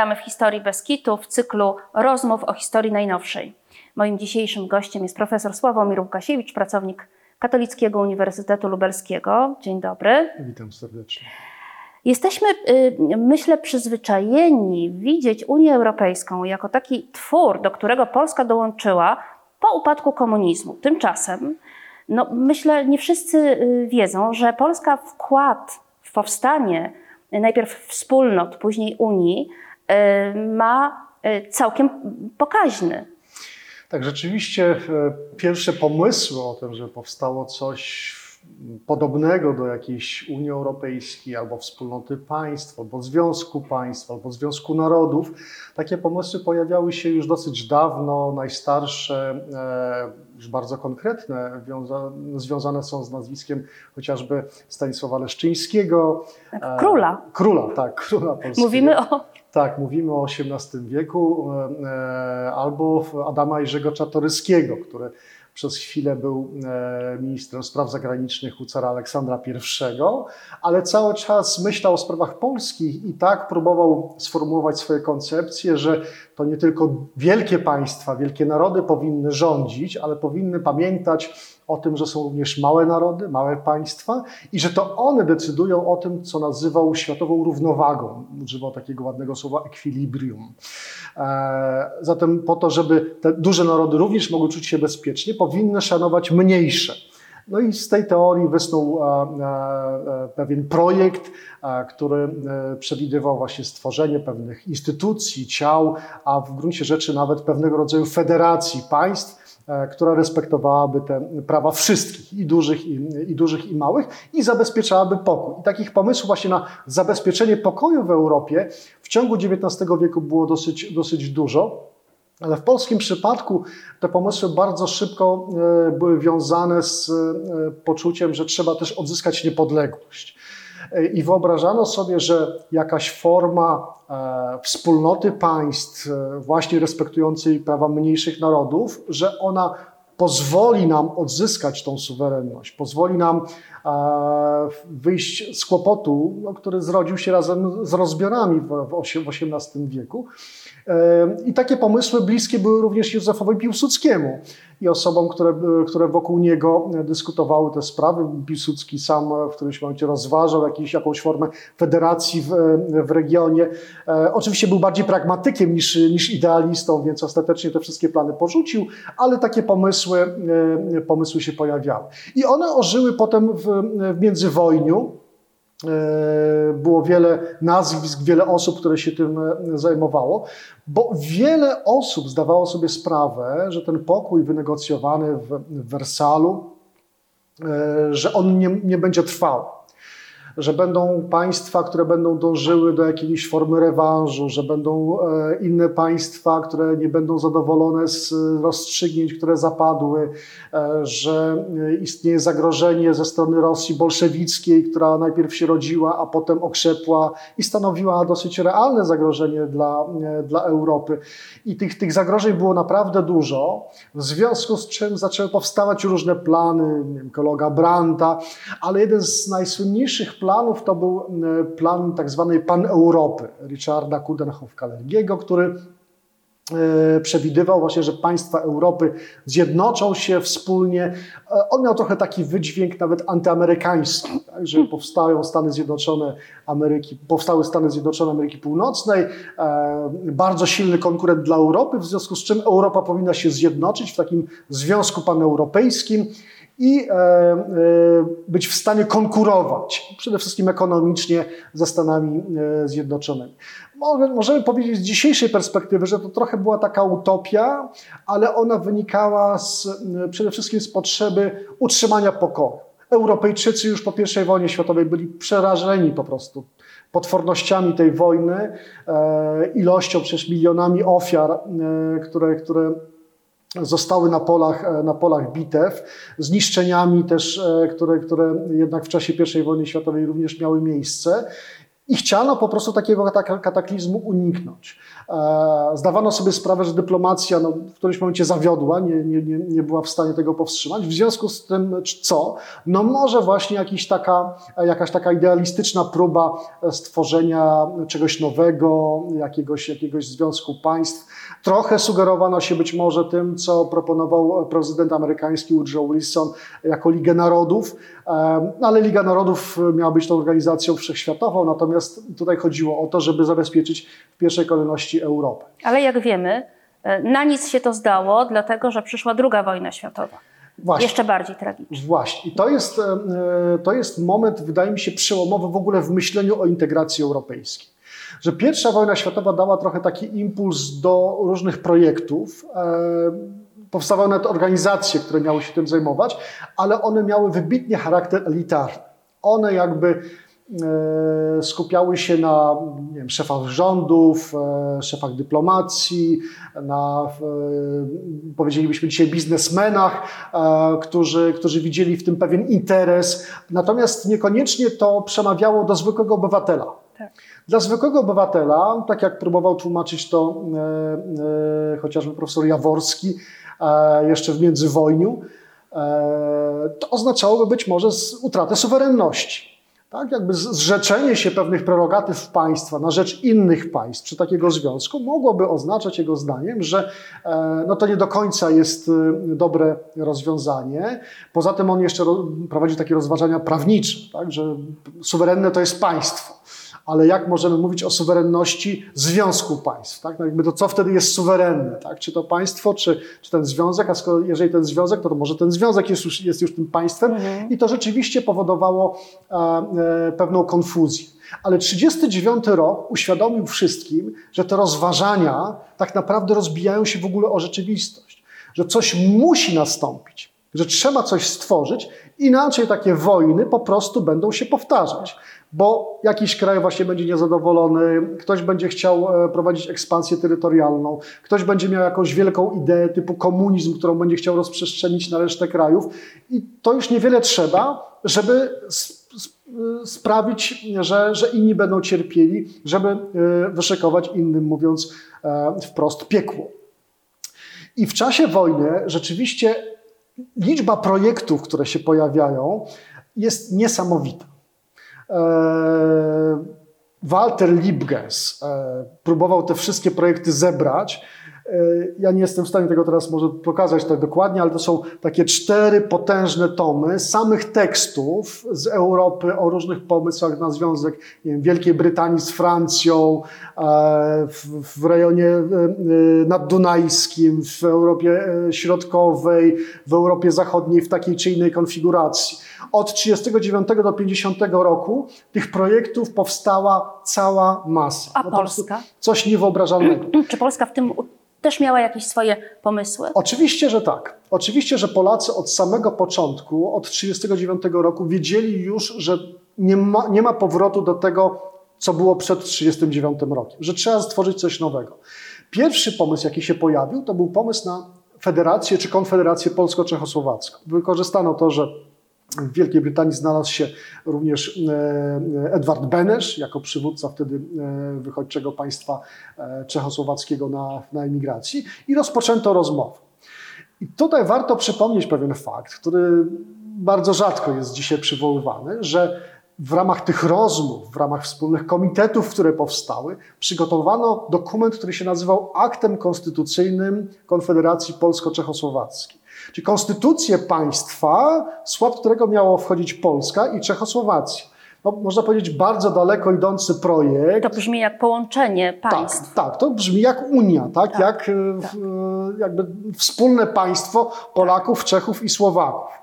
Witamy w Historii Beskitu w cyklu rozmów o historii najnowszej. Moim dzisiejszym gościem jest profesor Sławomir Łukasiewicz, pracownik Katolickiego Uniwersytetu Lubelskiego. Dzień dobry. Witam serdecznie. Jesteśmy, y, myślę, przyzwyczajeni widzieć Unię Europejską jako taki twór, do którego Polska dołączyła po upadku komunizmu. Tymczasem, no, myślę, nie wszyscy y, wiedzą, że Polska wkład w powstanie najpierw wspólnot, później Unii ma całkiem pokaźny. Tak, rzeczywiście pierwsze pomysły o tym, że powstało coś podobnego do jakiejś Unii Europejskiej, albo wspólnoty państw, albo Związku Państw, albo Związku Narodów. Takie pomysły pojawiały się już dosyć dawno. Najstarsze, e, już bardzo konkretne, związane są z nazwiskiem chociażby Stanisława Leszczyńskiego. Tak, króla. E, króla, tak, króla polskiego. Mówimy o tak, mówimy o XVIII wieku, e, albo Adama Jerzego Czatoryskiego, który przez chwilę był e, ministrem spraw zagranicznych u cara Aleksandra I, ale cały czas myślał o sprawach polskich i tak próbował sformułować swoje koncepcje, że to nie tylko wielkie państwa, wielkie narody powinny rządzić, ale powinny pamiętać o tym, że są również małe narody, małe państwa i że to one decydują o tym, co nazywał światową równowagą. Używał takiego ładnego słowa equilibrium. E, zatem po to, żeby te duże narody również mogły czuć się bezpiecznie, powinny szanować mniejsze. No i z tej teorii wysnuł e, e, pewien projekt, który przewidywał właśnie stworzenie pewnych instytucji, ciał, a w gruncie rzeczy nawet pewnego rodzaju federacji państw, która respektowałaby te prawa wszystkich, i dużych, i, i dużych, i małych, i zabezpieczałaby pokój. I takich pomysłów właśnie na zabezpieczenie pokoju w Europie w ciągu XIX wieku było dosyć, dosyć dużo. Ale w polskim przypadku te pomysły bardzo szybko e, były wiązane z e, poczuciem, że trzeba też odzyskać niepodległość. I wyobrażano sobie, że jakaś forma e, wspólnoty państw, e, właśnie respektującej prawa mniejszych narodów, że ona pozwoli nam odzyskać tą suwerenność, pozwoli nam e, wyjść z kłopotu, no, który zrodził się razem z rozbiorami w XVIII wieku. I takie pomysły bliskie były również Józefowi Piłsudskiemu i osobom, które, które wokół niego dyskutowały te sprawy. Piłsudski sam w którymś momencie rozważał jakiś, jakąś formę federacji w, w regionie. E, oczywiście był bardziej pragmatykiem niż, niż idealistą, więc ostatecznie te wszystkie plany porzucił, ale takie pomysły, e, pomysły się pojawiały. I one ożyły potem w, w międzywojniu. E, było wiele nazwisk, wiele osób, które się tym e, zajmowało, bo wiele osób zdawało sobie sprawę, że ten pokój wynegocjowany w Wersalu, e, że on nie, nie będzie trwał że będą państwa, które będą dążyły do jakiejś formy rewanżu, że będą e, inne państwa, które nie będą zadowolone z rozstrzygnięć, które zapadły, e, że istnieje zagrożenie ze strony Rosji bolszewickiej, która najpierw się rodziła, a potem okrzepła i stanowiła dosyć realne zagrożenie dla, e, dla Europy. I tych, tych zagrożeń było naprawdę dużo, w związku z czym zaczęły powstawać różne plany, nie wiem, Branda, ale jeden z najsłynniejszych planów to był e, plan tak zwanej pan-Europy Richarda Kudenhoff-Kalergiego, który e, przewidywał właśnie, że państwa Europy zjednoczą się wspólnie. E, on miał trochę taki wydźwięk nawet antyamerykański, tak, że powstają Stany Zjednoczone Ameryki, powstały Stany Zjednoczone Ameryki Północnej, bardzo silny konkurent dla Europy, w związku z czym Europa powinna się zjednoczyć w takim związku paneuropejskim i e, e, być w stanie konkurować, przede wszystkim ekonomicznie, ze Stanami e, Zjednoczonymi. Możemy powiedzieć z dzisiejszej perspektywy, że to trochę była taka utopia, ale ona wynikała z, przede wszystkim z potrzeby utrzymania pokoju. Europejczycy już po I wojnie światowej byli przerażeni po prostu potwornościami tej wojny, ilością, przecież milionami ofiar, które, które zostały na polach, e, na polach bitew, zniszczeniami też, e, które, które jednak w czasie I wojny światowej również miały miejsce. I chciano po prostu takiego kataklizmu uniknąć. E, zdawano sobie sprawę, że dyplomacja no, w którymś momencie zawiodła, nie, nie, nie była w stanie tego powstrzymać. W związku z tym co? No może właśnie jakiś taka, jakaś taka idealistyczna próba stworzenia czegoś nowego, jakiegoś, jakiegoś związku państw. Trochę sugerowano się być może tym, co proponował prezydent amerykański Woodrow Wilson jako Ligę Narodów, ale Liga Narodów miała być tą organizacją wszechświatową, natomiast tutaj chodziło o to, żeby zabezpieczyć w pierwszej kolejności Europę. Ale jak wiemy, e, na nic się to zdało, dlatego że przyszła druga wojna światowa. Właśnie. Jeszcze bardziej tragiczny. Właśnie. I to jest, e, to jest moment, wydaje mi się, przełomowy w ogóle w myśleniu o integracji europejskiej. Że pierwsza wojna światowa dała trochę taki impuls do różnych projektów. E, powstawały nawet organizacje, które miały się tym zajmować, ale one miały wybitnie charakter elitarny. One jakby e, skupiały się na nie wiem, szefach rządów, szefach dyplomacji, na powiedzielibyśmy dzisiaj biznesmenach, którzy, którzy widzieli w tym pewien interes. Natomiast niekoniecznie to przemawiało do zwykłego obywatela. Tak. Dla zwykłego obywatela, tak jak próbował tłumaczyć to e, e, chociażby profesor Jaworski e, jeszcze w międzywojniu, to oznaczałoby być może utratę suwerenności. Tak, jakby zrzeczenie się pewnych prerogatyw państwa na rzecz innych państw przy takiego związku mogłoby oznaczać jego zdaniem, że no to nie do końca jest dobre rozwiązanie. Poza tym on jeszcze prowadzi takie rozważania prawnicze, tak, że suwerenne to jest państwo ale jak możemy mówić o suwerenności związku państw? Tak? No jakby to co wtedy jest suwerenne? Tak? Czy to państwo, czy, czy ten związek? A skoro, jeżeli ten związek, to, to może ten związek jest już, jest już tym państwem. Mhm. I to rzeczywiście powodowało e, e, pewną konfuzję. Ale 39 rok uświadomił wszystkim, że te rozważania tak naprawdę rozbijają się w ogóle o rzeczywistość. Że coś musi nastąpić, że trzeba coś stworzyć, inaczej takie wojny po prostu będą się powtarzać bo jakiś kraj właśnie będzie niezadowolony, ktoś będzie chciał e, prowadzić ekspansję terytorialną, ktoś będzie miał jakąś wielką ideę typu komunizm, którą będzie chciał rozprzestrzenić na resztę krajów i to już niewiele trzeba, żeby sprawić, że, że inni będą cierpieli, żeby e, wyszykować innym, mówiąc e, wprost, piekło. I w czasie wojny rzeczywiście liczba projektów, które się pojawiają, jest niesamowita. E, Walter Liebges e, próbował te wszystkie projekty zebrać. E, ja nie jestem w stanie tego teraz może pokazać tak dokładnie, ale to są takie cztery potężne tomy samych tekstów z Europy o różnych pomysłach na związek wiem, Wielkiej Brytanii z Francją, w, w rejonie naddunajskim, w Europie Środkowej, w Europie Zachodniej w takiej czy innej konfiguracji. Od 39 do 50 roku tych projektów powstała cała masa. A no Polska? Coś niewyobrażalnego. Czy Polska w tym też miała jakieś swoje pomysły? Oczywiście, że tak. Oczywiście, że Polacy od samego początku, od 1939 roku, wiedzieli już, że nie ma, nie ma powrotu do tego, co było przed 1939 rokiem, że trzeba stworzyć coś nowego. Pierwszy pomysł, jaki się pojawił, to był pomysł na federację czy konfederację polsko-czechosłowacką. Wykorzystano to, że w Wielkiej Brytanii znalazł się również e, Edward Benesz, jako przywódca wtedy e, wychodźczego państwa e, czechosłowackiego na, na emigracji i rozpoczęto rozmowę. I tutaj warto przypomnieć pewien fakt, który bardzo rzadko jest dzisiaj przywoływany, że w ramach tych rozmów, w ramach wspólnych komitetów, które powstały, przygotowano dokument, który się nazywał Aktem Konstytucyjnym Konfederacji Polsko-Czechosłowackiej. Czyli konstytucję państwa, w skład którego miało wchodzić Polska i Czechosłowacja. No, można powiedzieć, bardzo daleko idący projekt. To brzmi jak połączenie państw. Tak, tak to brzmi jak Unia, tak? tak jak e, tak. jakby wspólne państwo Polaków, Czechów i Słowaków.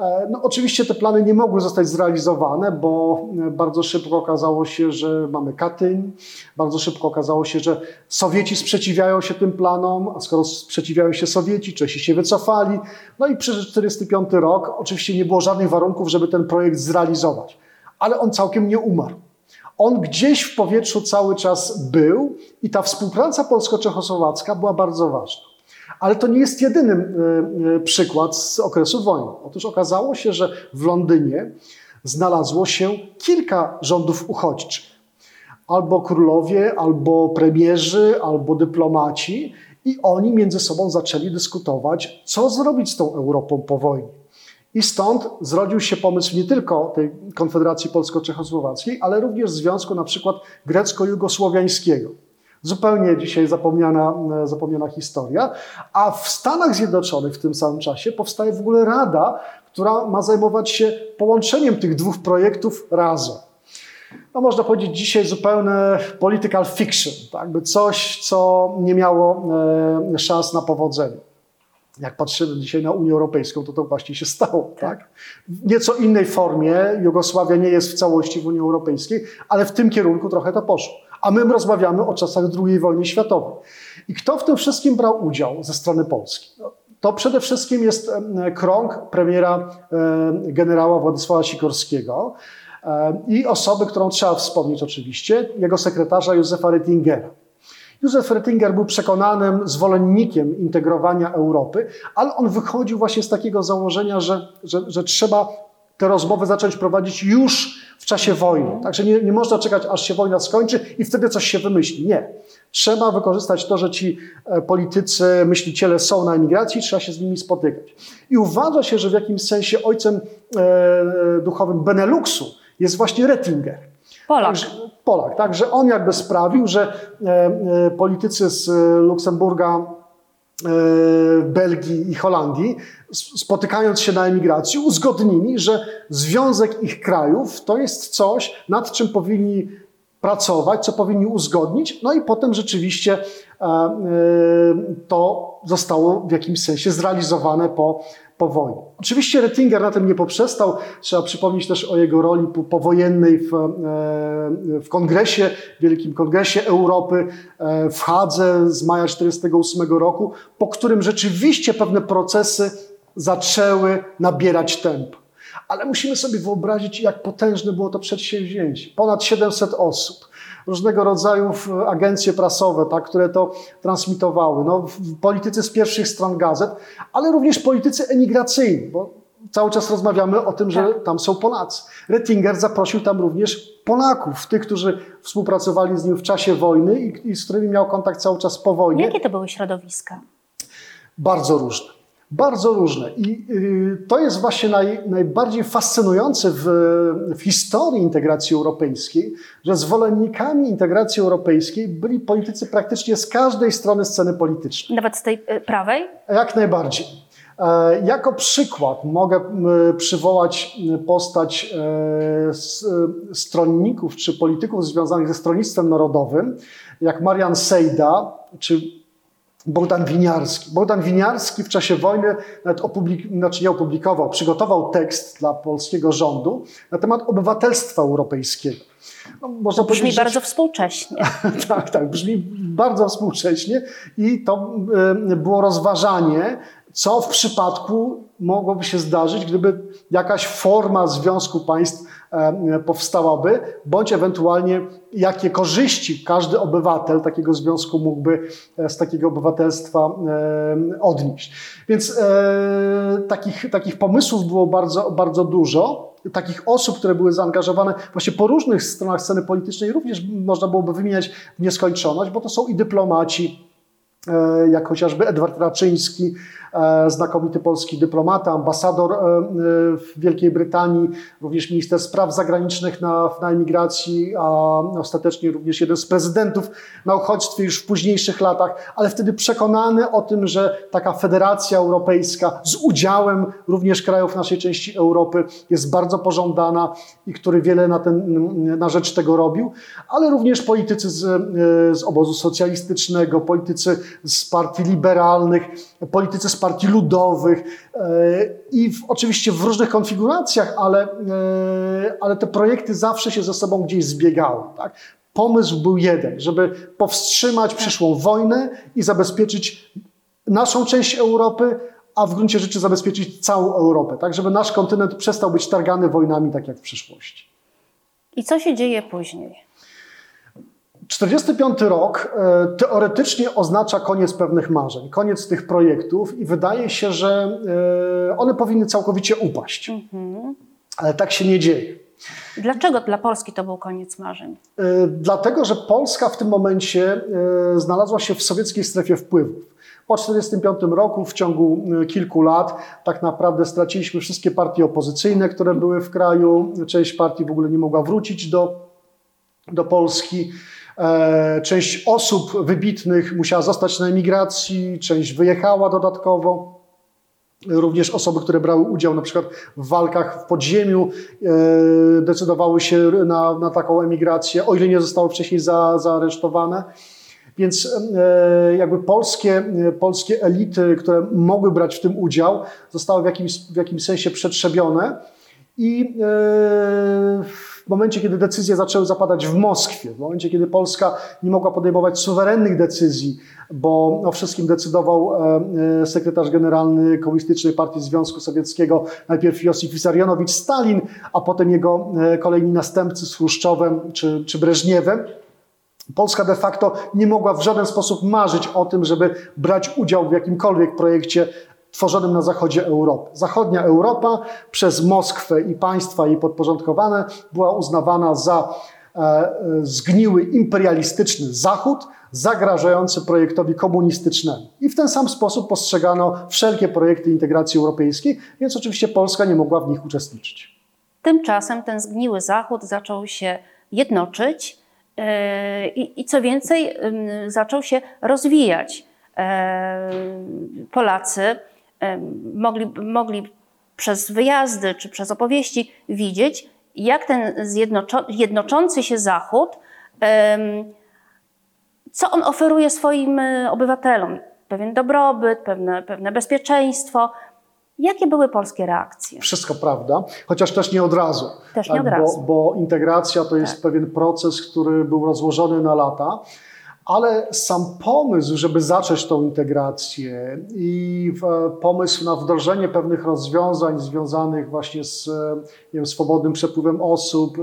E, no, oczywiście te plany nie mogły zostać zrealizowane, bo e, bardzo szybko okazało się, że mamy Katyń, bardzo szybko okazało się, że Sowieci sprzeciwiają się tym planom, a skoro sprzeciwiają się Sowieci, Czesi się wycofali. No i przez 1945 rok oczywiście nie było żadnych warunków, żeby ten projekt zrealizować, ale on całkiem nie umarł. On gdzieś w powietrzu cały czas był i ta współpraca polsko-czechosłowacka była bardzo ważna. Ale to nie jest jedyny e, e, przykład z okresu wojny. Otóż okazało się, że w Londynie znalazło się kilka rządów uchodźczych. albo królowie, albo premierzy, albo dyplomaci, i oni między sobą zaczęli dyskutować, co zrobić z tą Europą po wojnie. I stąd zrodził się pomysł nie tylko tej Konfederacji Polsko-Czechosłowackiej, ale również związku na przykład grecko-jugosłowiańskiego. Zupełnie dzisiaj zapomniana, zapomniana historia. A w Stanach Zjednoczonych w tym samym czasie powstaje w ogóle Rada, która ma zajmować się połączeniem tych dwóch projektów razem. No można powiedzieć dzisiaj zupełne political fiction, tak? by coś, co nie miało e, szans na powodzenie. Jak patrzymy dzisiaj na Unię Europejską, to to właśnie się stało. Tak. tak? W nieco innej formie Jugosławia nie jest w całości w Unii Europejskiej, ale w tym kierunku trochę to poszło. A my rozmawiamy o czasach II wojny światowej. I kto w tym wszystkim brał udział ze strony Polski? No, to przede wszystkim jest krąg premiera generała Władysława Sikorskiego i osoby, którą trzeba wspomnieć oczywiście, jego sekretarza Józefa Rettingera. Józef Rettinger był przekonanym zwolennikiem integrowania Europy, ale on wychodził właśnie z takiego założenia, że, że, że trzeba te rozmowy zacząć prowadzić już w czasie wojny. Także nie, nie można czekać, aż się wojna skończy i wtedy coś się wymyśli. Nie. Trzeba wykorzystać to, że ci e, politycy, myśliciele są na emigracji, trzeba się z nimi spotykać. I uważa się, że w jakimś sensie ojcem e, duchowym Beneluxu jest właśnie Rettinger. Polak. Także, Polak, tak, że on jakby sprawił, że e, e, politycy z Luksemburga, e, Belgii i Holandii, spotykając się na emigracji, uzgodnili, że związek ich krajów to jest coś, nad czym powinni pracować, co powinni uzgodnić, no i potem rzeczywiście to zostało w jakimś sensie zrealizowane po po wojnie. Oczywiście Rettinger na tym nie poprzestał. Trzeba przypomnieć też o jego roli powojennej w, e, w Kongresie, Wielkim Kongresie Europy e, w Hadze z maja 1948 roku, po którym rzeczywiście pewne procesy zaczęły nabierać tempo. Ale musimy sobie wyobrazić, jak potężne było to przedsięwzięcie. Ponad 700 osób różnego rodzaju agencje prasowe, tak, które to transmitowały. No, politycy z pierwszych stron gazet, ale również politycy emigracyjni, bo cały czas rozmawiamy o tym, że tak. tam są Polacy. Rettinger zaprosił tam również Polaków, tych, którzy współpracowali z nim w czasie wojny i, i z którymi miał kontakt cały czas po wojnie. Jakie to były środowiska? Bardzo różne. Bardzo różne. I y, to jest właśnie naj, najbardziej fascynujące w, w, historii integracji europejskiej, że zwolennikami integracji europejskiej byli politycy praktycznie z każdej strony sceny politycznej. Nawet z tej y, prawej? Jak najbardziej. E, jako przykład mogę przywołać postać e, stronników czy polityków związanych ze stronnictwem narodowym, jak Marian Sejda, czy Bogdan Winiarski. Bogdan Winiarski w czasie wojny nawet opublik- znaczy nie opublikował, przygotował tekst dla polskiego rządu na temat obywatelstwa europejskiego. No, można brzmi bardzo współcześnie. tak, tak, brzmi bardzo współcześnie i to y, było rozważanie, co w przypadku mogłoby się zdarzyć, gdyby jakaś forma związku państw powstałaby, bądź ewentualnie jakie korzyści każdy obywatel takiego związku mógłby e, z takiego obywatelstwa e, odnieść. Więc takich, takich pomysłów było bardzo, bardzo dużo. Takich osób, które były zaangażowane właśnie po różnych stronach sceny politycznej, również można byłoby wymieniać w nieskończoność, bo to są i dyplomaci, jak chociażby Edward Raczyński, E, znakomity polski dyplomata, ambasador e, e, w Wielkiej Brytanii, również minister spraw zagranicznych na, na emigracji, a ostatecznie również jeden z prezydentów na uchodźstwie już w późniejszych latach, ale wtedy przekonany o tym, że taka federacja europejska z udziałem również krajów naszej części Europy jest bardzo pożądana i który wiele na, ten, na rzecz tego robił, ale również politycy z, z obozu socjalistycznego, politycy z partii liberalnych, politycy z partii ludowych e, i w, oczywiście w różnych konfiguracjach, ale, e, ale te projekty zawsze się ze sobą gdzieś zbiegały. Tak? Pomysł był jeden, żeby powstrzymać tak. przyszłą wojnę i zabezpieczyć naszą część Europy, a w gruncie rzeczy zabezpieczyć całą Europę, tak żeby nasz kontynent przestał być targany wojnami tak jak w przyszłości. I co się dzieje później? 45 rok e, teoretycznie oznacza koniec pewnych marzeń, koniec tych projektów i wydaje się, że e, one powinny całkowicie upaść. Mhm. Ale tak się nie dzieje. Dlaczego dla Polski to był koniec marzeń? Dlatego, że Polska w tym momencie znalazła się w sowieckiej strefie wpływów. Po 1945 roku, w ciągu kilku lat, tak naprawdę straciliśmy wszystkie partie opozycyjne, które były w kraju. Część partii w ogóle nie mogła wrócić do, do Polski. E, część osób wybitnych musiała zostać na emigracji, część wyjechała dodatkowo. Również osoby, które brały udział na przykład w walkach w podziemiu, e, decydowały się na, na taką emigrację, o ile nie zostały wcześniej za, zaaresztowane. Więc e, jakby polskie, polskie elity, które mogły brać w tym udział, zostały w jakimś, w jakimś sensie przetrzebione. I w momencie, kiedy decyzje zaczęły zapadać w Moskwie, w momencie, kiedy Polska nie mogła podejmować suwerennych decyzji, bo o wszystkim decydował e, e, sekretarz generalny Komunistycznej Partii Związku Sowieckiego, najpierw Josif Wissarionowicz Stalin, a potem jego e, kolejni następcy z Chruszczowem czy, czy Breżniewem. Polska de facto nie mogła w żaden sposób marzyć o tym, żeby brać udział w jakimkolwiek projekcie tworzonym na zachodzie Europy. Zachodnia Europa przez Moskwę i państwa jej podporządkowane była uznawana za e, e, zgniły imperialistyczny Zachód, zagrażający projektowi komunistycznemu. I w ten sam sposób postrzegano wszelkie projekty integracji europejskiej, więc oczywiście Polska nie mogła w nich uczestniczyć. Tymczasem ten zgniły Zachód zaczął się jednoczyć e, i, i co więcej, zaczął się rozwijać. Polacy mogli, mogli przez wyjazdy czy przez opowieści widzieć, jak ten jednoczący się Zachód, co on oferuje swoim e, obywatelom. Pewien dobrobyt, pewne, pewne bezpieczeństwo. Jakie były polskie reakcje? Wszystko prawda, chociaż też nie od razu. Też nie tak, od razu. Bo, bo integracja to jest tak. pewien proces, który był rozłożony na lata ale sam pomysł, żeby zacząć tą integrację i pomysł na wdrożenie pewnych rozwiązań związanych właśnie z nie wiem, swobodnym przepływem osób,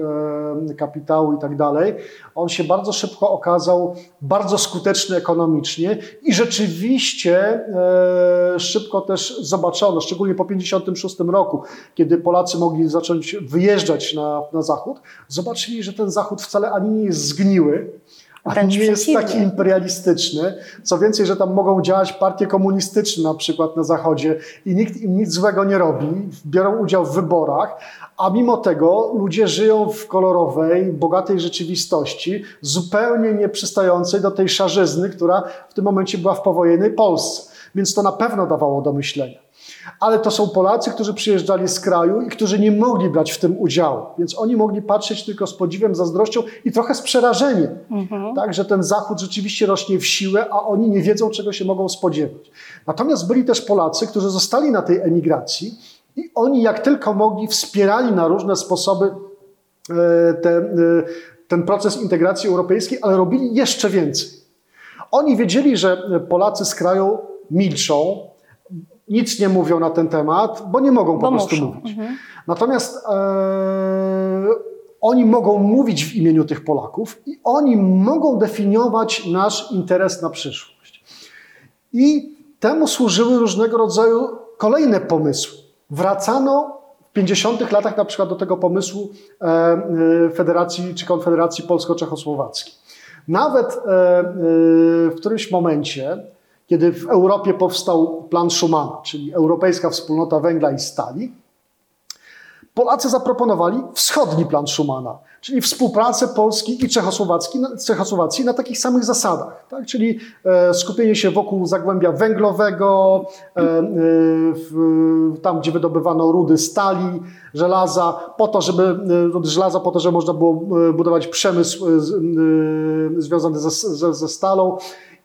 e, kapitału i tak dalej, on się bardzo szybko okazał bardzo skuteczny ekonomicznie i rzeczywiście e, szybko też zobaczono, szczególnie po 1956 roku, kiedy Polacy mogli zacząć wyjeżdżać na, na zachód, zobaczyli, że ten zachód wcale ani nie jest zgniły, a nie jest taki imperialistyczny. Co więcej, że tam mogą działać partie komunistyczne na przykład na Zachodzie i nikt im nic złego nie robi, biorą udział w wyborach, a mimo tego ludzie żyją w kolorowej, bogatej rzeczywistości, zupełnie nieprzystającej do tej szarzyzny, która w tym momencie była w powojennej Polsce. Więc to na pewno dawało do myślenia ale to są Polacy, którzy przyjeżdżali z kraju i którzy nie mogli brać w tym udziału. Więc oni mogli patrzeć tylko z podziwem, zazdrością i trochę z przerażeniem. Mhm. Tak, że ten Zachód rzeczywiście rośnie w siłę, a oni nie wiedzą, czego się mogą spodziewać. Natomiast byli też Polacy, którzy zostali na tej emigracji i oni jak tylko mogli wspierali na różne sposoby e, te, e, ten proces integracji europejskiej, ale robili jeszcze więcej. Oni wiedzieli, że Polacy z kraju milczą, nic nie mówią na ten temat, bo nie mogą po bo prostu muszą. mówić. Mhm. Natomiast e, oni mogą mówić w imieniu tych Polaków i oni mogą definiować nasz interes na przyszłość. I temu służyły różnego rodzaju kolejne pomysły. Wracano w 50 latach na przykład do tego pomysłu e, e, Federacji czy Konfederacji Polsko-Czechosłowackiej. Nawet e, w którymś momencie kiedy w Europie powstał plan Schumana, czyli Europejska Wspólnota Węgla i Stali, Polacy zaproponowali wschodni plan Schumana, czyli współpracę Polski i Czechosłowacji na, Czechosłowacji na takich samych zasadach, tak? czyli e, skupienie się wokół zagłębia węglowego, e, e, w, tam gdzie wydobywano rudy stali, żelaza, po to, żeby rudy żelaza, po to, żeby można było e, budować przemysł e, e, związany ze, ze, ze stalą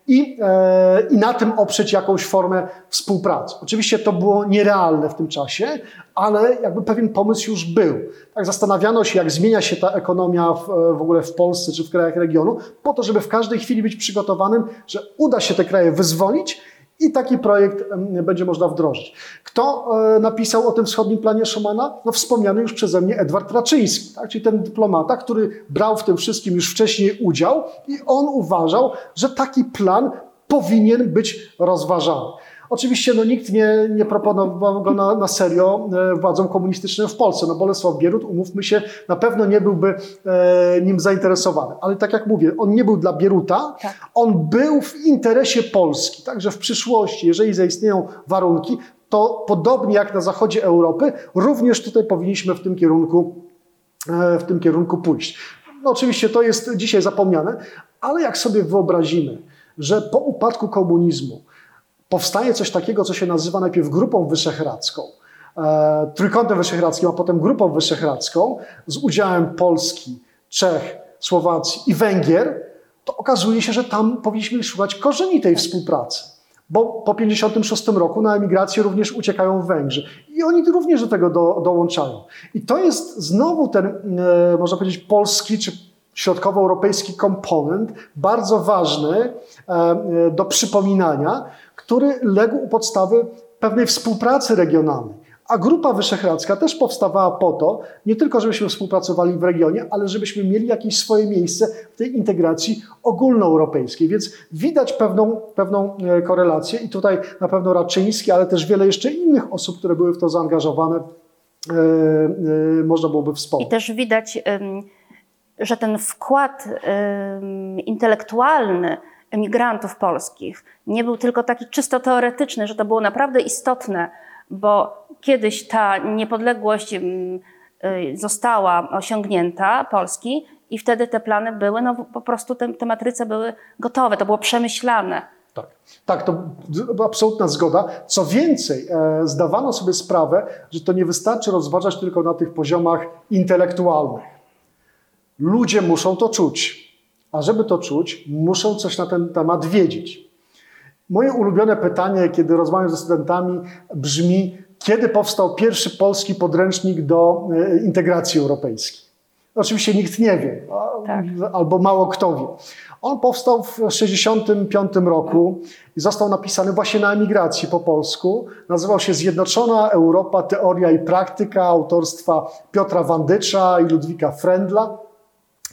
i, e, i na tym oprzeć jakąś formę współpracy. Oczywiście to było nierealne w tym czasie, ale jakby pewien pomysł już był. Tak zastanawiano się, jak zmienia się ta ekonomia w, w ogóle w Polsce czy w krajach regionu, po to, żeby w każdej chwili być przygotowanym, że uda się te kraje wyzwolić i taki projekt będzie można wdrożyć. Kto e, napisał o tym wschodnim planie Schumana? No wspomniany już przeze mnie Edward Raczyński, tak? czyli ten dyplomata, który brał w tym wszystkim już wcześniej udział i on uważał, że taki plan powinien być rozważany. Oczywiście no, nikt nie, nie proponował go na, na serio e, władzom komunistycznym w Polsce. No Bolesław Bierut, umówmy się, na pewno nie byłby e, nim zainteresowany. Ale tak jak mówię, on nie był dla Bieruta, Tak. on był w interesie Polski. Także w przyszłości, jeżeli zaistnieją warunki, to podobnie jak na zachodzie Europy, również tutaj powinniśmy w tym kierunku, e, w tym kierunku pójść. No oczywiście to jest dzisiaj zapomniane, ale jak sobie wyobrazimy, że po upadku komunizmu powstaje coś takiego, co się nazywa najpierw Grupą Wyszehradzką, e, Trójkątem Wyszehradzkim, a potem Grupą Wyszehradzką z udziałem Polski, Czech, Słowacji i Węgier, to okazuje się, że tam powinniśmy szukać korzenitej współpracy. Bo po 1956 roku na emigrację również uciekają Węgrzy. I oni również do tego do, dołączają. I to jest znowu ten, e, można powiedzieć, polski czy środkowoeuropejski komponent, bardzo ważny e, e, do przypominania, który legł u podstawy pewnej współpracy regionalnej. A Grupa Wyszehradzka też powstawała po to, nie tylko żebyśmy współpracowali w regionie, ale żebyśmy mieli jakieś swoje miejsce w tej integracji ogólnoeuropejskiej. Więc widać pewną, pewną e, korelację i tutaj na pewno Raczyński, ale też wiele jeszcze innych osób, które były w to zaangażowane, e, e, można byłoby I wspomnieć. też widać, ym, że ten wkład intelektualny emigrantów polskich nie był tylko taki czysto teoretyczny, że to było naprawdę istotne, bo kiedyś ta niepodległość ym, y, została osiągnięta Polski i wtedy te plany były, no po prostu te, te matryce były gotowe, to było przemyślane. Tak, tak, to absolutna zgoda. Co więcej, e, zdawano sobie sprawę, że to nie wystarczy rozważać tylko na tych poziomach intelektualnych. Ludzie muszą to czuć, a żeby to czuć, muszą coś na ten temat wiedzieć. Moje ulubione pytanie, kiedy rozmawiam ze studentami, brzmi: kiedy powstał pierwszy polski podręcznik do e, integracji europejskiej? Oczywiście nikt nie wie, Tak. albo mało kto wie. On powstał w 1965 roku i został napisany właśnie na emigracji po polsku. Nazywał się Zjednoczona Europa, Teoria i Praktyka autorstwa Piotra Wandycza i Ludwika Frendla.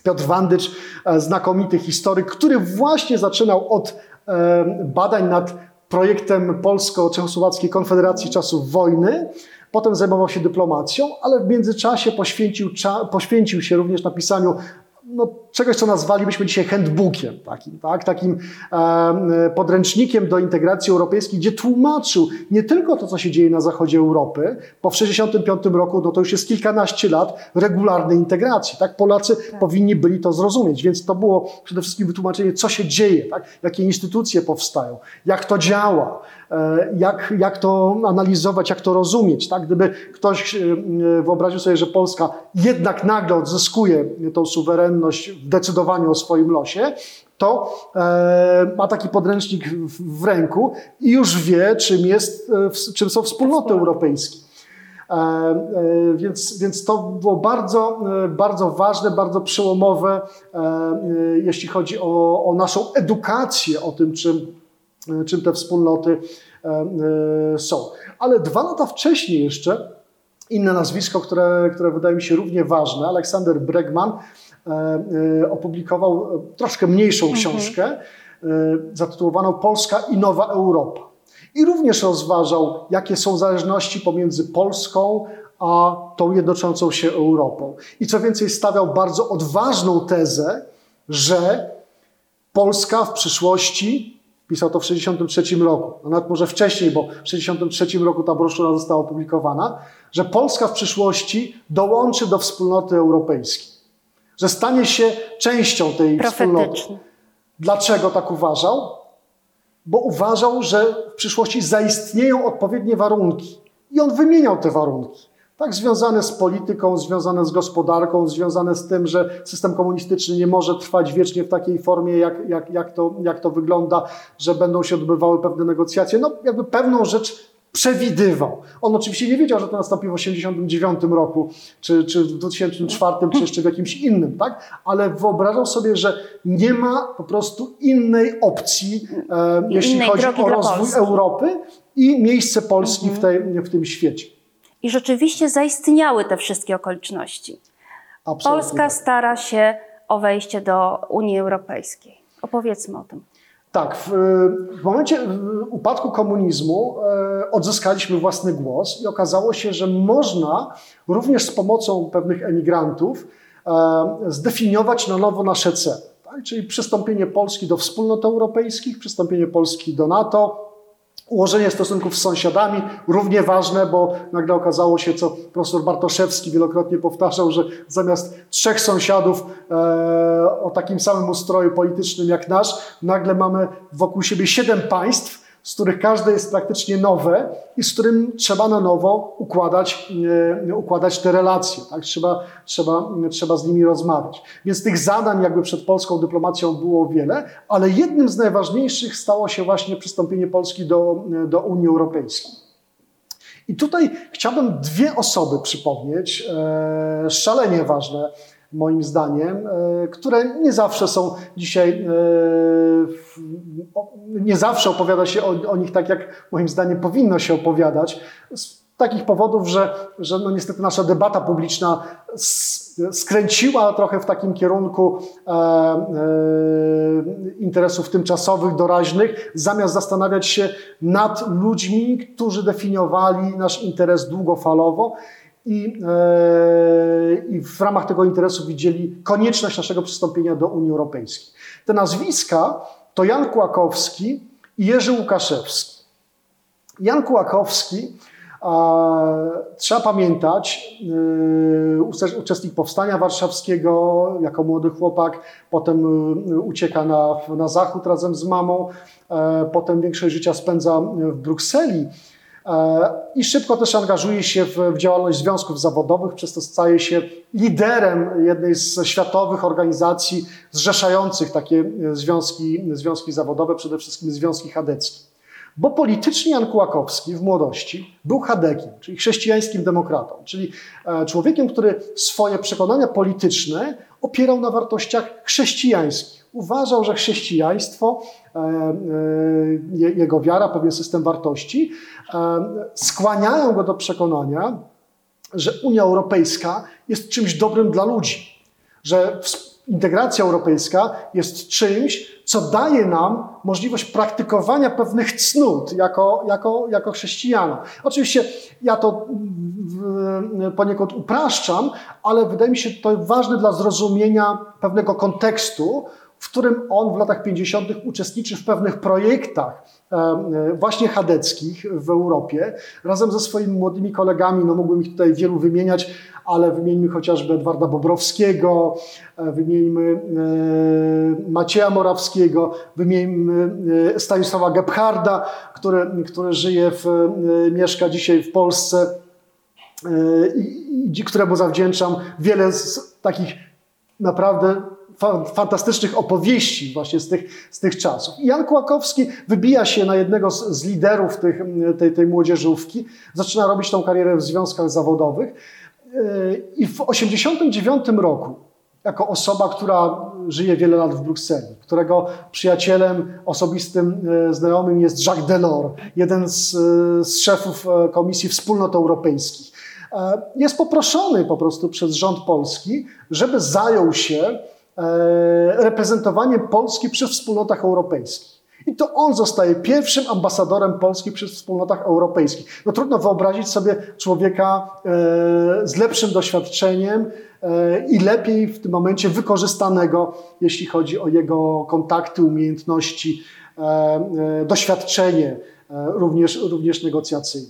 Piotr Wandycz, e, znakomity historyk, który właśnie zaczynał od e, badań nad projektem Polsko-Czechosłowackiej Konfederacji czasów wojny. Potem zajmował się dyplomacją, ale w międzyczasie poświęcił, poświęcił się również napisaniu no, czegoś, co nazwalibyśmy dzisiaj handbookiem, takim, tak? takim e, podręcznikiem do integracji europejskiej, gdzie tłumaczył nie tylko to, co się dzieje na zachodzie Europy, bo w 1965 roku no to już jest kilkanaście lat regularnej integracji. Tak? Polacy powinni byli to zrozumieć, więc to było przede wszystkim wytłumaczenie, co się dzieje, tak? jakie instytucje powstają, jak to działa, e, jak, jak to analizować, jak to rozumieć. Tak? Gdyby ktoś e, wyobraził sobie, że Polska jednak nagle odzyskuje tą suwerenność decydowaniu o swoim losie, to e, ma taki podręcznik w, ręku i już wie, czym, jest, e, czym są wspólnoty europejskie. E, Więc, więc to było bardzo, bardzo ważne, bardzo przełomowe, jeśli chodzi o, o naszą edukację o tym, czym, czym te wspólnoty są. Ale dwa lata wcześniej jeszcze inne nazwisko, które, które wydaje mi się równie ważne, Aleksander Bregman opublikował e, troszkę mniejszą książkę e, zatytułowaną Polska i Nowa Europa. I również rozważał, jakie są zależności pomiędzy Polską a tą jednoczącą się Europą. I co więcej, stawiał bardzo odważną tezę, że Polska w przyszłości, pisał to w 1963 roku, a nawet może wcześniej, bo w 1963 roku ta broszura została opublikowana, że Polska w przyszłości dołączy do wspólnoty europejskiej, że stanie się częścią tej wspólnoty. Dlaczego tak uważał? Bo uważał, że w przyszłości zaistnieją odpowiednie warunki. I on wymieniał te warunki. Tak, związane z polityką, związane z gospodarką, związane z tym, że system komunistyczny nie może trwać wiecznie w takiej formie, jak, jak, jak, to, jak to wygląda, że będą się odbywały pewne negocjacje. No, jakby pewną rzecz przewidywał. On oczywiście nie wiedział, że to nastąpi w 1989 roku, czy, czy w 2004, czy jeszcze w jakimś innym, tak? Ale wyobrażał sobie, że nie ma po prostu innej opcji, e, jeśli Innej chodzi o rozwój Polski. Europy i miejsce Polski w, tej, w tym świecie. I rzeczywiście zaistniały te wszystkie okoliczności. Absolutnie Polska tak. stara się o wejście do Unii Europejskiej. Opowiedzmy o tym. Tak, w, w momencie upadku komunizmu e, odzyskaliśmy własny głos i okazało się, że można również z pomocą pewnych emigrantów e, zdefiniować na nowo nasze cele. Tak? Czyli przystąpienie Polski do wspólnot europejskich, przystąpienie Polski do NATO, Ułożenie stosunków z sąsiadami, równie ważne, bo nagle okazało się, co profesor Bartoszewski wielokrotnie powtarzał, że zamiast trzech sąsiadów e, o takim samym ustroju politycznym jak nasz, nagle mamy wokół siebie siedem państw, z których każde jest praktycznie nowe i z którym trzeba na nowo układać, e, układać te relacje. Tak? Trzeba, trzeba, trzeba z nimi rozmawiać. Więc tych zadań jakby przed polską dyplomacją było wiele, ale jednym z najważniejszych stało się właśnie przystąpienie Polski do, do Unii Europejskiej. I tutaj chciałbym dwie osoby przypomnieć, e, szalenie ważne moim zdaniem, e, które nie zawsze są dzisiaj, e, nie zawsze opowiada się o, o, nich tak, jak moim zdaniem powinno się opowiadać. Z takich powodów, że, że no niestety nasza debata publiczna skręciła trochę w takim kierunku e, interesów tymczasowych, doraźnych, zamiast zastanawiać się nad ludźmi, którzy definiowali nasz interes długofalowo i, e, i w ramach tego interesu widzieli konieczność naszego przystąpienia do Unii Europejskiej. Te nazwiska to Jan Kłakowski i Jerzy Łukaszewski. Jan Kłakowski, trzeba pamiętać, e, uczestnik Powstania Warszawskiego, jako młody chłopak, potem e, ucieka na, na zachód razem z mamą, potem większość życia spędza w Brukseli i szybko też angażuje się w, działalność związków zawodowych, przez to staje się liderem jednej z światowych organizacji zrzeszających takie związki, związki zawodowe, przede wszystkim związki chadeckie. Bo politycznie Jan Kułakowski w młodości był chadekiem, czyli chrześcijańskim demokratą, czyli e, człowiekiem, który swoje przekonania polityczne opierał na wartościach chrześcijańskich. Uważał, że chrześcijaństwo, e, e, jego wiara, pewien system wartości skłaniają go do przekonania, że Unia Europejska jest czymś dobrym dla ludzi, że integracja europejska jest czymś, co daje nam możliwość praktykowania pewnych cnót jako, jako, jako chrześcijana. Oczywiście ja to poniekąd upraszczam, ale wydaje mi się to ważne dla zrozumienia pewnego kontekstu, w którym on w latach 50. uczestniczy w pewnych projektach e, e, właśnie chadeckich w Europie, razem ze swoimi młodymi kolegami, no mógłbym ich tutaj wielu wymieniać, ale wymieńmy chociażby Edwarda Bobrowskiego, e, wymieńmy Macieja Morawskiego, wymieńmy Stanisława Gebharda, który, który żyje w, mieszka dzisiaj w Polsce i któremu zawdzięczam wiele z takich naprawdę fantastycznych opowieści właśnie z tych, z tych czasów. I Jan Kłakowski wybija się na jednego z, z liderów tych, tej, tej młodzieżówki, zaczyna robić tą karierę w związkach zawodowych yy, i w 1989 roku jako osoba, która żyje wiele lat w Brukseli, którego przyjacielem osobistym, yy, znajomym jest Jacques Delors, jeden z, yy, z szefów Komisji Wspólnot Europejskich. Jest poproszony po prostu przez rząd polski, żeby zajął się E, reprezentowaniem Polski przy wspólnotach europejskich. I to on zostaje pierwszym ambasadorem Polski przy wspólnotach europejskich. No trudno wyobrazić sobie człowieka e, z lepszym doświadczeniem e, i lepiej w tym momencie wykorzystanego, jeśli chodzi o jego kontakty, umiejętności, doświadczenie, również, również negocjacyjne.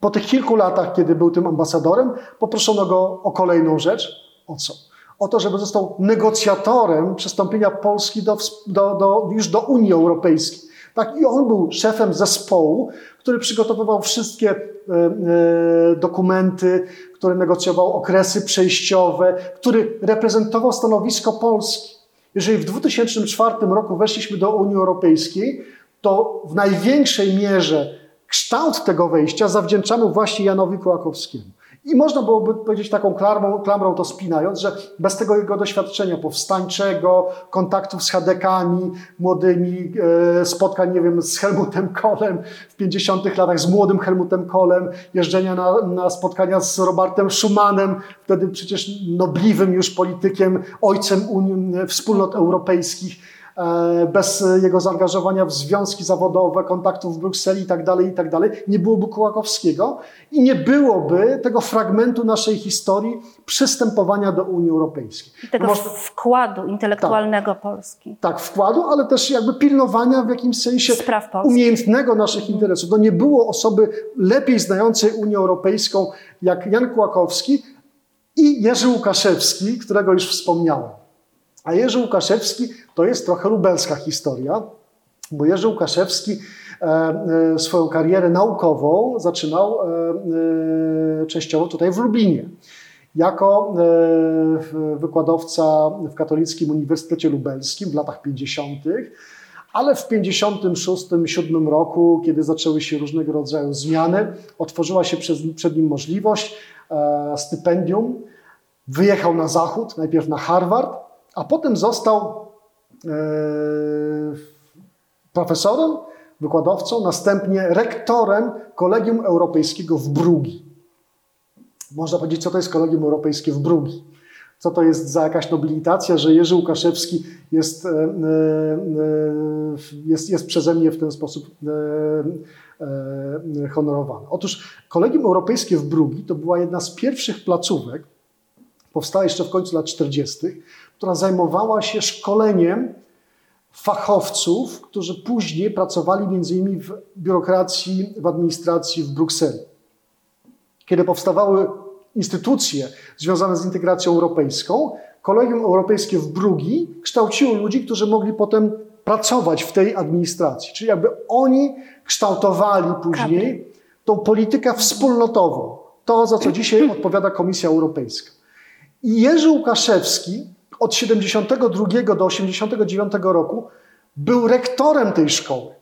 Po tych kilku latach, kiedy był tym ambasadorem, poproszono go o kolejną rzecz. O co? O to, żeby został negocjatorem przystąpienia Polski do, do, do, już do Unii Europejskiej. Tak, I on był szefem zespołu, który przygotowywał wszystkie e, e, dokumenty, który negocjował okresy przejściowe, który reprezentował stanowisko Polski. Jeżeli w 2004 roku weszliśmy do Unii Europejskiej, to w największej mierze kształt tego wejścia zawdzięczamy właśnie Janowi Kołakowskiemu. I można byłoby powiedzieć taką klamrą, klamrą to spinając, że bez tego jego doświadczenia powstańczego, kontaktów z Hadekami młodymi, e, spotkań, nie wiem, z Helmutem Kolem w 50 latach, z młodym Helmutem Kolem, jeżdżenia na, na spotkania z Robertem Schumanem, wtedy przecież nobliwym już politykiem, ojcem Unii, wspólnot europejskich, bez jego zaangażowania w związki zawodowe, kontaktów w Brukseli itd., tak itd., tak nie byłoby Kołakowskiego i nie byłoby tego fragmentu naszej historii przystępowania do Unii Europejskiej. I tego Można... wkładu intelektualnego tak, Polski. Tak, wkładu, ale też jakby pilnowania w jakimś sensie umiejętnego naszych interesów. No nie było osoby lepiej znającej Unię Europejską jak Jan Kłakowski i Jerzy Łukaszewski, którego już wspomniałem. A Jerzy Łukaszewski to jest trochę lubelska historia, bo Jerzy Łukaszewski e, e, swoją karierę naukową zaczynał e, częściowo tutaj w Lublinie. Jako wykładowca w Katolickim Uniwersytecie Lubelskim w latach 50., ale w 56-7 roku, kiedy zaczęły się różnego rodzaju zmiany, otworzyła się przed nim możliwość stypendium. Wyjechał na zachód, najpierw na Harvard, a potem został e, profesorem, wykładowcą, następnie rektorem Kolegium Europejskiego w Brugi. Można powiedzieć, co to jest Kolegium Europejskie w Brugi. Co to jest za jakaś nobilitacja, że Jerzy Łukaszewski jest, e, e, jest, jest przeze mnie w ten sposób honorowany. Otóż Kolegium Europejskie w Brugi to była jedna z pierwszych placówek, powstała jeszcze w końcu lat 40., która zajmowała się szkoleniem fachowców, którzy później pracowali między innymi w biurokracji, w administracji w Brukseli. Kiedy powstawały instytucje związane z integracją europejską, Kolegium Europejskie w Brugi kształciło ludzi, którzy mogli potem pracować w tej administracji. Czyli jakby oni kształtowali później tą politykę wspólnotową. To, za co dzisiaj odpowiada Komisja Europejska. I Jerzy Łukaszewski od 72 do 89 roku był rektorem tej szkoły.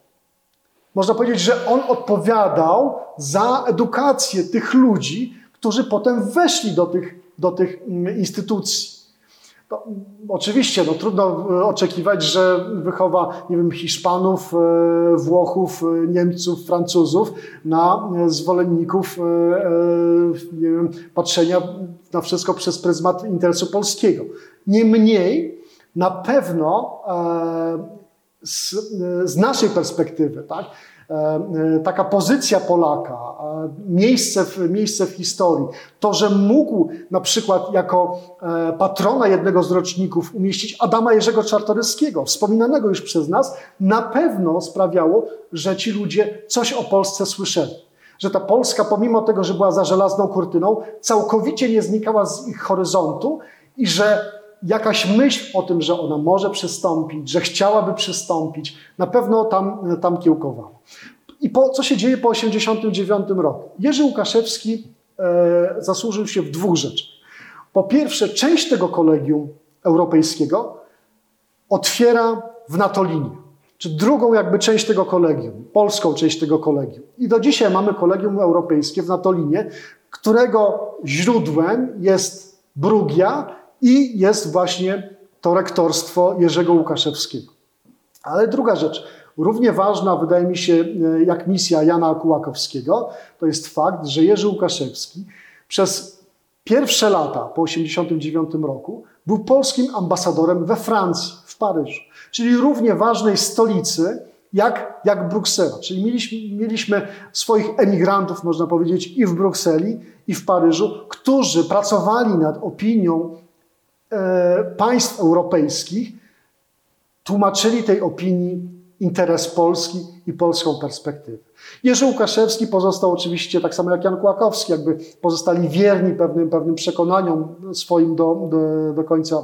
Można powiedzieć, że on odpowiadał za edukację tych ludzi, którzy potem weszli do tych, do tych mm, instytucji. No, oczywiście no, trudno e, oczekiwać, że wychowa nie wiem, Hiszpanów, e, Włochów, e, Niemców, Francuzów na zwolenników wiem, patrzenia na wszystko przez pryzmat interesu polskiego. Niemniej na pewno z, z naszej perspektywy, tak, taka pozycja Polaka, miejsce w, miejsce w historii, to, że mógł na przykład jako e, patrona jednego z roczników umieścić Adama Jerzego Czartoryskiego, wspominanego już przez nas, na pewno sprawiało, że ci ludzie coś o Polsce słyszeli. Że ta Polska, pomimo tego, że była za żelazną kurtyną, całkowicie nie znikała z ich horyzontu i że jakaś myśl o tym, że ona może przystąpić, że chciałaby przystąpić, na pewno tam, tam kiełkowała. I po, co się dzieje po 1989 roku? Jerzy Łukaszewski e, zasłużył się w dwóch rzeczach. Po pierwsze, część tego kolegium europejskiego otwiera w Natolinie, czy drugą jakby część tego kolegium, polską część tego kolegium. I do dzisiaj mamy kolegium europejskie w Natolinie, którego źródłem jest Brugia i jest właśnie to rektorstwo Jerzego Łukaszewskiego. Ale druga rzecz, równie ważna wydaje mi się e, jak misja Jana Kułakowskiego, to jest fakt, że Jerzy Łukaszewski przez pierwsze lata po 1989 roku był polskim ambasadorem we Francji, w Paryżu, czyli równie ważnej stolicy jak, jak Bruksela. Czyli mieliśmy, mieliśmy swoich emigrantów, można powiedzieć, i w Brukseli, i w Paryżu, którzy pracowali nad opinią państw europejskich tłumaczyli tej opinii interes Polski i polską perspektywę. Jerzy Łukaszewski pozostał oczywiście, tak samo jak Jan Kłakowski, jakby pozostali wierni pewnym, pewnym przekonaniom swoim do, do, do końca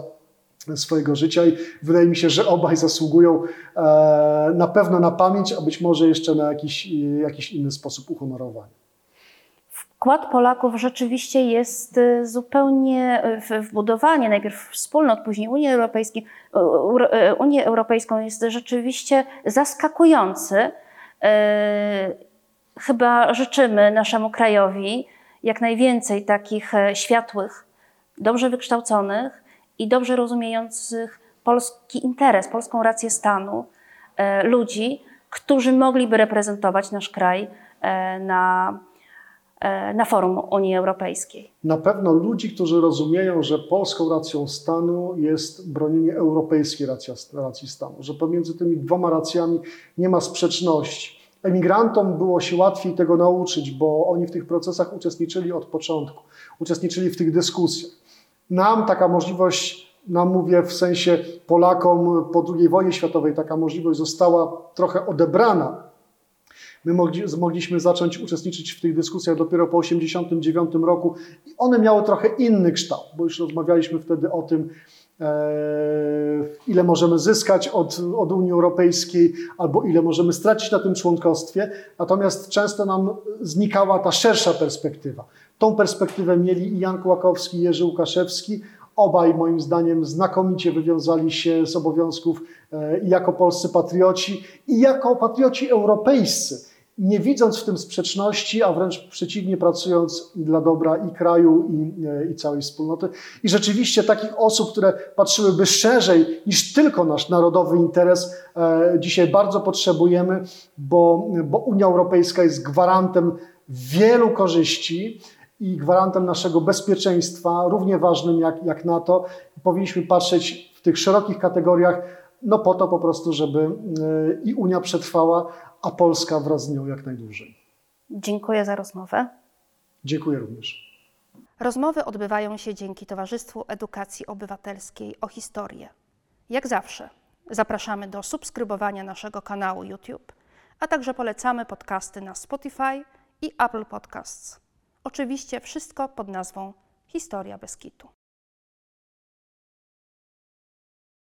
swojego życia i wydaje mi się, że obaj zasługują e, na pewno na pamięć, a być może jeszcze na jakiś, jakiś inny sposób uhonorowania wkład Polaków rzeczywiście jest y, zupełnie y, w budowanie najpierw wspólnot, później Unii Europejskiej, y, Unię Europejską jest rzeczywiście zaskakujący. Chyba życzymy naszemu krajowi jak najwięcej takich e, światłych, dobrze wykształconych i dobrze rozumiejących polski interes, polską rację stanu e, ludzi, którzy mogliby reprezentować nasz kraj e, na na forum Unii Europejskiej? Na pewno ludzi, którzy rozumieją, że polską racją stanu jest bronienie europejskiej racji, racji stanu, że pomiędzy tymi dwoma racjami nie ma sprzeczności. Emigrantom było się łatwiej tego nauczyć, bo oni w tych procesach uczestniczyli od początku, uczestniczyli w tych dyskusjach. Nam taka możliwość, nam mówię w sensie Polakom po II wojnie światowej, taka możliwość została trochę odebrana. My mogli, mogliśmy zacząć uczestniczyć w tych dyskusjach dopiero po 1989 roku i one miały trochę inny kształt, bo już rozmawialiśmy wtedy o tym, e, ile możemy zyskać od, od Unii Europejskiej, albo ile możemy stracić na tym członkostwie. Natomiast często nam znikała ta szersza perspektywa. Tą perspektywę mieli i Jan Kłakowski, i Jerzy Łukaszewski. Obaj moim zdaniem znakomicie wywiązali się z obowiązków e, i jako polscy patrioci, i jako patrioci europejscy, nie widząc w tym sprzeczności, a wręcz przeciwnie, pracując dla dobra i kraju, i, e, i całej wspólnoty. I rzeczywiście takich osób, które patrzyłyby szerzej niż tylko nasz narodowy interes, e, dzisiaj bardzo potrzebujemy, bo, bo Unia Europejska jest gwarantem wielu korzyści i gwarantem naszego bezpieczeństwa, równie ważnym jak, jak NATO. Powinniśmy patrzeć w tych szerokich kategoriach, no po to po prostu, żeby e, i Unia przetrwała, a Polska wraz z nią jak najdłużej. Dziękuję za rozmowę. Dziękuję również. Rozmowy odbywają się dzięki Towarzystwu Edukacji Obywatelskiej o Historię. Jak zawsze, zapraszamy do subskrybowania naszego kanału YouTube, a także polecamy podcasty na Spotify i Apple Podcasts. Oczywiście wszystko pod nazwą Historia Beskitu.